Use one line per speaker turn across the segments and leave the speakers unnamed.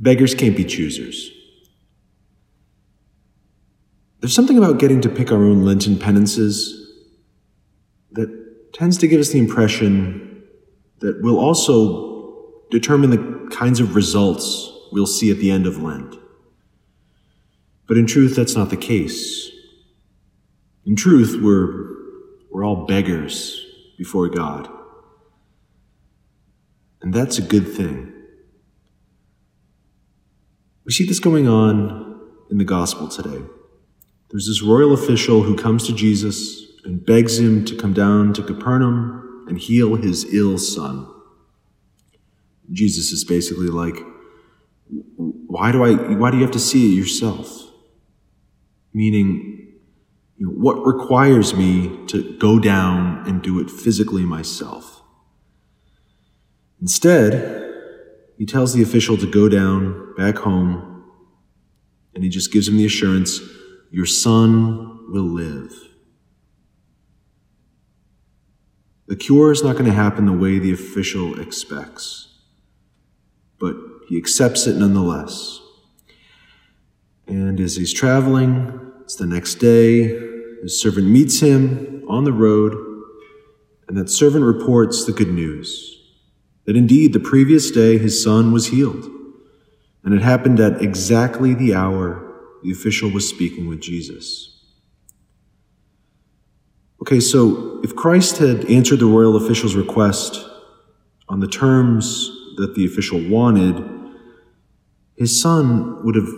Beggars can't be choosers. There's something about getting to pick our own Lenten penances that tends to give us the impression that we'll also determine the kinds of results we'll see at the end of Lent. But in truth, that's not the case. In truth, we're, we're all beggars before God. And that's a good thing. We see this going on in the gospel today. There's this royal official who comes to Jesus and begs him to come down to Capernaum and heal his ill son. Jesus is basically like, why do I, why do you have to see it yourself? Meaning, you know, what requires me to go down and do it physically myself? Instead, he tells the official to go down back home and he just gives him the assurance your son will live. The cure is not going to happen the way the official expects, but he accepts it nonetheless. And as he's traveling, it's the next day, his servant meets him on the road, and that servant reports the good news that indeed the previous day his son was healed, and it happened at exactly the hour the official was speaking with Jesus. Okay, so if Christ had answered the royal official's request on the terms that the official wanted, his son would have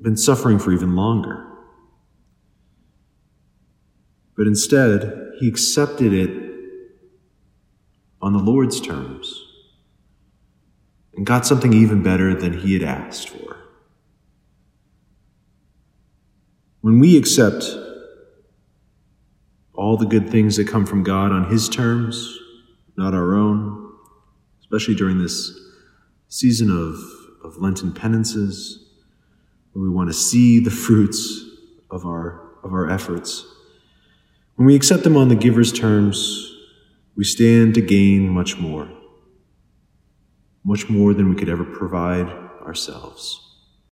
been suffering for even longer. But instead, he accepted it on the Lord's terms and got something even better than he had asked for. When we accept all the good things that come from God on His terms, not our own, especially during this season of, of Lenten penances, where we want to see the fruits of our, of our efforts. When we accept them on the giver's terms, we stand to gain much more, much more than we could ever provide ourselves.